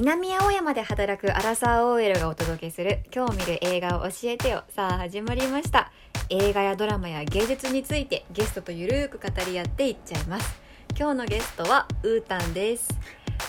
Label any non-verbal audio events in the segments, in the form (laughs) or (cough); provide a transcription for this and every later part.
南青山で働くアラサー OL がお届けする今日見る映画を教えてよ。さあ始まりました。映画やドラマや芸術についてゲストとゆるーく語り合っていっちゃいます。今日のゲストはうーたんです。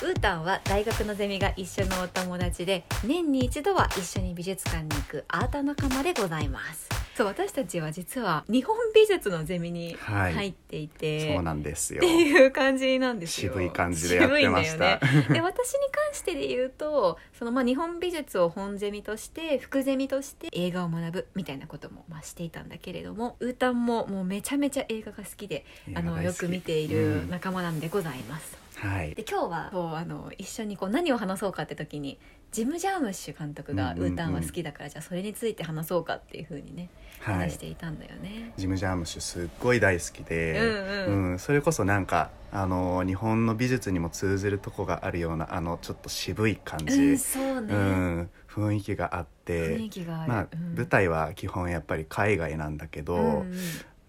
うーたんは大学のゼミが一緒のお友達で年に一度は一緒に美術館に行くアート仲間でございます。そう私たちは実は日本美術のゼミにはい。入っていて、そうなんですよ。っていう感じなんですよ。渋い感じでやってました。ね。で私に関してで言うとそのまあ日本美術を本ゼミとして副ゼミとして映画を学ぶみたいなこともまあしていたんだけれどもウータンももうめちゃめちゃ映画が好きであのよく見ている仲間なんでございます、はい。で今日はそうあの一緒にこう何を話そうかって時にジム・ジャームッシュ監督がウうんうんうん。ータンは好きだから、じゃあそれについて話そうかっていうふうにねはい。話していたんだよね。ジム・ジャームッシュすっごい大好きで、うん。うんそれこそなんかあの日本の美術にも通ずるとこがあるようなあのちょっと渋い感じ、うん、そうね、うん雰囲気があって雰囲気がある、まあ、うん。舞台は基本やっぱり海外なんだけど、うんうん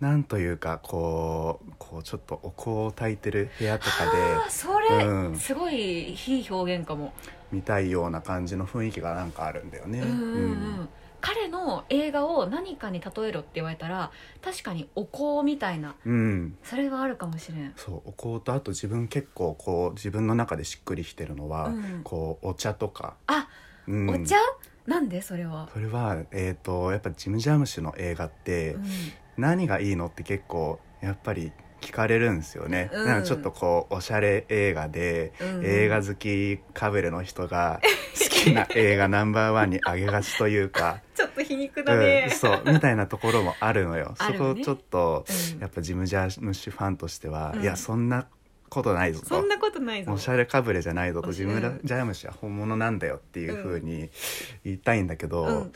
なんというかこうこうちょっとお香を焚いてる部屋とかあーそれ、うん。すごい非表現かも、で見たいような感じの雰囲気がなんかあるんだよね。うんうん彼の映画を何かに例えろって言われたら確かにお香みたいなうん。それはあるかもしれん。そうお香とあと自分結構こう自分の中でしっくりきてるのは、うん。こうお茶とか、あ、うん。お茶？なんでそれは、それは、えー、とやっぱジム・ジャームシュの映画って、うん何がいいのって結構やっぱり聞かれるんですよね、うん。なんかちょっとこうおしゃれ映画で、うん。映画好きかぶれの人が好きな映画ナンバーワンに上げがちというか、(laughs) ちょっと皮肉うん、そうみたいなところもあるのよ。ね。そこちょっとうん。やっぱジム・ジャームシュファンとしては、うん。いやそんなことないぞと。そんなことないぞ。おしゃれかぶれじゃないぞと。ジム・ジャームシュは本物なんだよっていうふうに言いたいんだけど、うん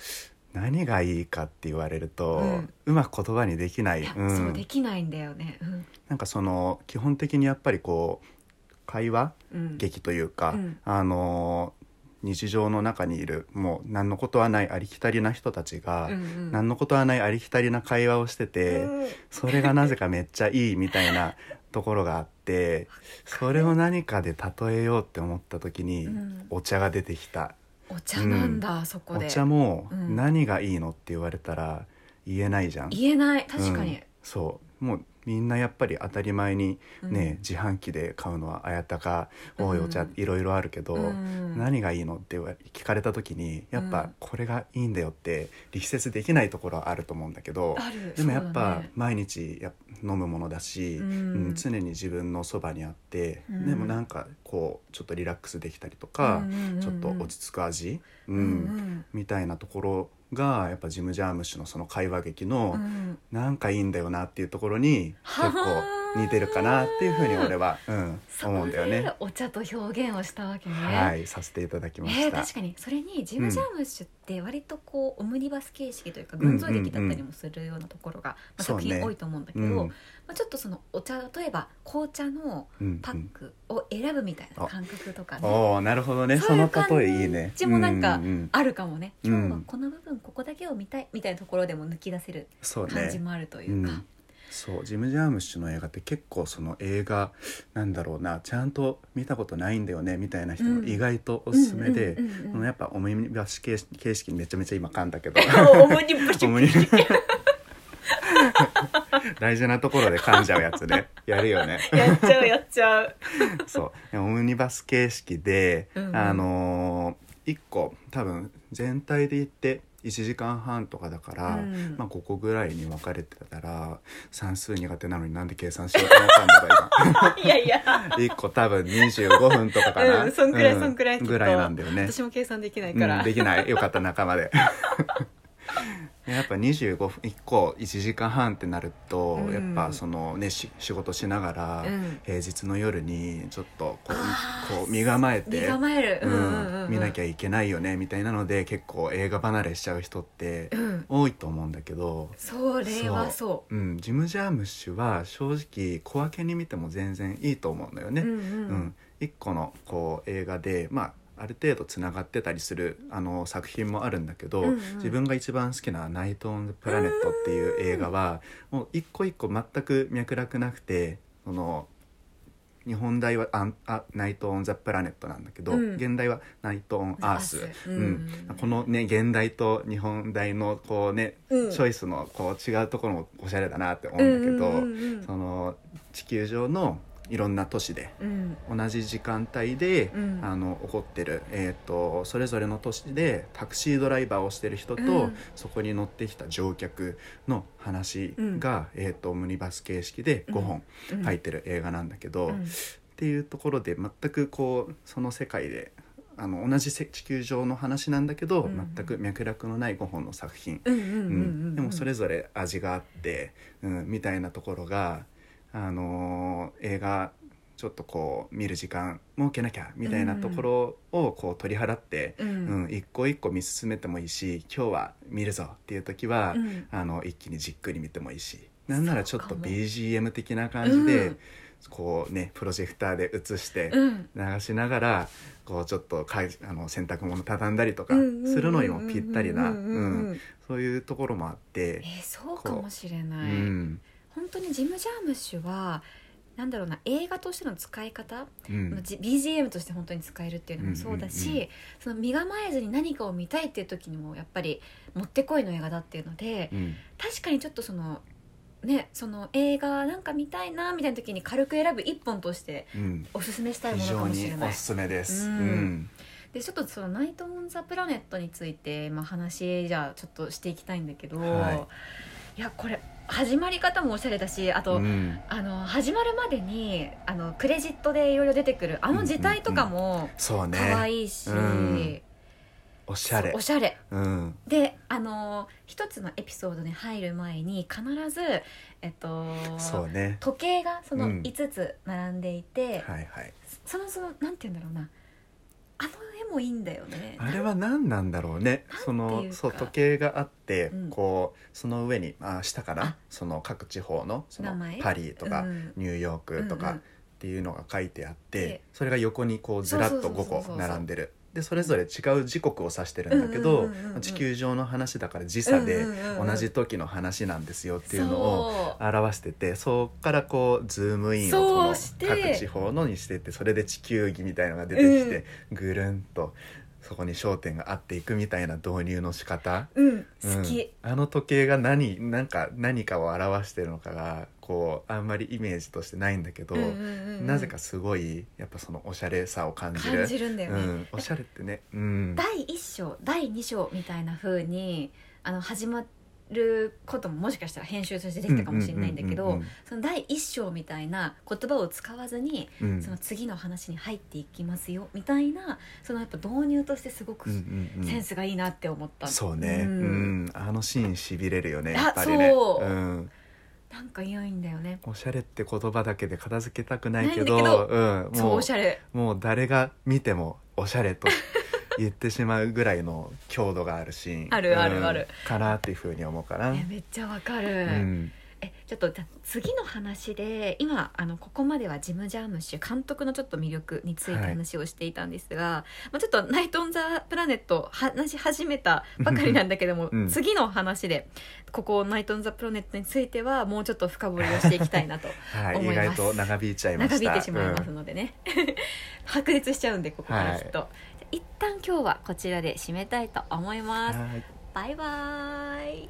何がいいかって言われると、ううんまく言葉にできない。うん。そうできないんだよね。うん。なんかその基本的にやっぱりこう会話？うん。劇というか、うん。あの日常の中にいるもう何のことはないありきたりな人たちが、うんうん。何のことはないありきたりな会話をしてて、うん。それがなぜかめっちゃいいみたいな (laughs) ところがあってそれを何かで例えようって思った時に、うん。お茶が出てきたお茶なんだ、そこおで茶もうん。何がいいのって言われたら言えないじゃん。言えない。確かに。うん、そう。もうみんなやっぱり当たり前にね、うん。自販機で買うのは綾鷹多いお茶、うんいろいろあるけど、うん。何がいいのって聞かれた時にやっぱうん。これがいいんだよって力説できないところはあると思うんだけど、でもやっぱ毎日や飲むものだし、うん。うん常に自分のそばにあって、うん。でもなんかこうちょっとリラックスできたりとか、ちょっと落ち着く味、うんみたいなところがやっぱジム・ジャームッシュのその会話劇の、うん。なんかいいんだよなっていうところには結は構似てるかなっていうふうに俺は、うん、思うんだよね。お茶と表現をしたわけね。はい、させていただきまえー、した。確かにそれにジム・ジャームッシュって割とこうオムニバス形式というか群像劇だったりもするようなところが、まあ、作品多いと思うんだけど、うん。まあ、ちょっとそのお茶例えば紅茶のうんパックを選ぶみたいな感覚とかね、おお、なるほどね。そうの例えいいね。じもなんかうんうんあるかもね。うん今日はこの部分ここだけを見たいみたいなところでも抜き出せる。感じもあるというか、うんそうジム・ジャームッシュの映画って結構その映画なんだろうなちゃんと見たことないんだよねみたいな人も意外とおすすめでやっぱオムニバス形形式めちゃめちゃ今噛んだけど。オムニバス大事なところで噛んじゃうやつね。やるよね。やっちゃうやっちゃう。そう。オムニバス形式で、うんうん。あのー、1個多分全体で言って1時間半とかだから、うん。まあ、5個ぐらいに分かれてたら算数苦手なのになんで計算しようと思ったんだろういやいや。(laughs) 今1個多分25分とかかな、うんそんくらいそんくらいぐらいなんだよね。私も計算できないから、うん、できない。よかった仲間でやっぱ25分1個1時間半ってなると、うん。やっぱそのねし仕事しながら、うん。平日の夜にちょっとこうこう身構えて見なきゃいけないよねみたいなので結構映画離れしちゃう人ってうん。多いと思うんだけど、それはそう。ん、ジム・ジャームッシュは正直小分けに見ても全然いいと思うのよね。う、うん。ううんん、一個のこう映画でまあある程度つながってたりするあの作品もあるんだけど、うんうん。自分が一番好きな「ナイト・オン・プラネット」っていう映画はもう一個一個全く脈絡なくてその日本題はああ「ナイト・オン・ザ・プラネット」なんだけど、うん。現代は「ナイト・オン・アース」うん。うんこのね現代と日本題のこうね、うん。チョイスのこう違うところもおしゃれだなって思うんだけど、その地球上のいろんな都市でうん。同じ時間帯で、うん。あの起こってる、えー、とそれぞれの都市でタクシードライバーをしてる人と、うん。そこに乗ってきた乗客の話が、えー、とオムニバス形式で5本うん。入ってる映画なんだけど、っうん。ていうところで全くこうその世界であの同じせ地球上の話なんだけど、うん。全く脈絡のない5本の作品、でもそれぞれ味があって、うん、みたいなところが、あのー映画ちょっとこう見る時間設けなきゃみたいなところをこう取り払って、ううんん一個一個見進めてもいいし今日は見るぞっていう時は、うんあの一気にじっくり見てもいいしなんならちょっと BGM 的な感じで、うん。こうねプロジェクターで映してうん。流しながらこうちょっとかいあの洗濯物畳んだりとかうんうんうんうんするのにもぴったりなうんうんうんうんそういうところもあってえ。ーそうかもしれうない、ん本当にジム・ジャームッシュはなんだろうな映画としての使い方、うん。じ BGM として本当に使えるっていうのもそうだし、うんうん。うその身構えずに何かを見たいっていう時にもやっぱりもってこいの映画だっていうのでうん。確かにちょっとそのねその映画なんか見たいなみたいな時に軽く選ぶ一本としてうん。おすすめしたいものかもしれない。おすすめです。ううんん。でちょっとその「ナイト・オン・ザ・プラネット」について、まあ、話じゃあちょっとしていきたいんだけど、、はいやこれ始まり方もおしゃれだしあと、うん。あの始まるまでにあのクレジットでいろいろ出てくるあの字体とかもそうね。可愛いし、うん。おしゃれ。おしゃれ。うん。であの一つのエピソードに入る前に必ず、えっと、そうね。時計がそのうん。5つ並んでいて、はいはい。そのそのなんて言うんだろうなあの絵もいいんだよね。あれは何なんだろうね。そのそう時計があって、うん。こうその上にあ下かあ。なその各地方のそのパリとか、うん。ニューヨークとかっていうのが書いてあって、でそれが横にこうずらっと5そうそうそうそう個並んでるでそれぞれ違う時刻を指してるんだけど、地球上の話だから時差で同じ時の話なんですよっていうのを表しててそっからこうズームインを各地方のにしてってそれで地球儀みたいのが出てきて、ぐるんとそこに焦点が合っていくみたいな導入の仕方、うんうん。好き、あの時計が何なんか何かを表してるのかがこうあんまりイメージとしてないんだけど、うんうんうんうん。なぜかすごいやっぱそのおしゃれさを感じる。感じるんだよね、うん、おしゃれってね、うん、第一章第二章みたいな風にあの始まることももしかしたら編集としてできたかもしれないんだけどうんうんうんうんその第一章みたいな言葉を使わずに、うん。その次の話に入っていきますよみたいなそのやっぱ導入としてすごくうんうんうん。センスがいいなって思った、そうね、ううん。んあのシーンしびれるよねあやっぱりね。そう。うん、なんか良いんだよね。おしゃれって言葉だけで片付けたくないけどけどうん、そうもうおしゃれ。もう誰が見てもおしゃれと言ってしまうぐらいの強度があるシーン。あるあるうん。ある。かなっていうふうに思うかな。えめっちゃわかる、うん。えちょっとじゃあ次の話で今あのここまではジム・ジャームッシュ監督のちょっと魅力についてはい話をしていたんですが、まあ、ちょっと「ナイト・オン・ザ・プラネット」話し始めたばかりなんだけども、うん。次の話でここ「ナイト・オン・ザ・プラネット」についてはもうちょっと深掘りをしていきたいなと (laughs) 思います。外と長引いちゃいました。長引いてしまいますうんのでね、(laughs) 白熱しちゃうんでここからきっと、じゃあ一旦今日はこちらで締めたいと思います。はいバイバーイ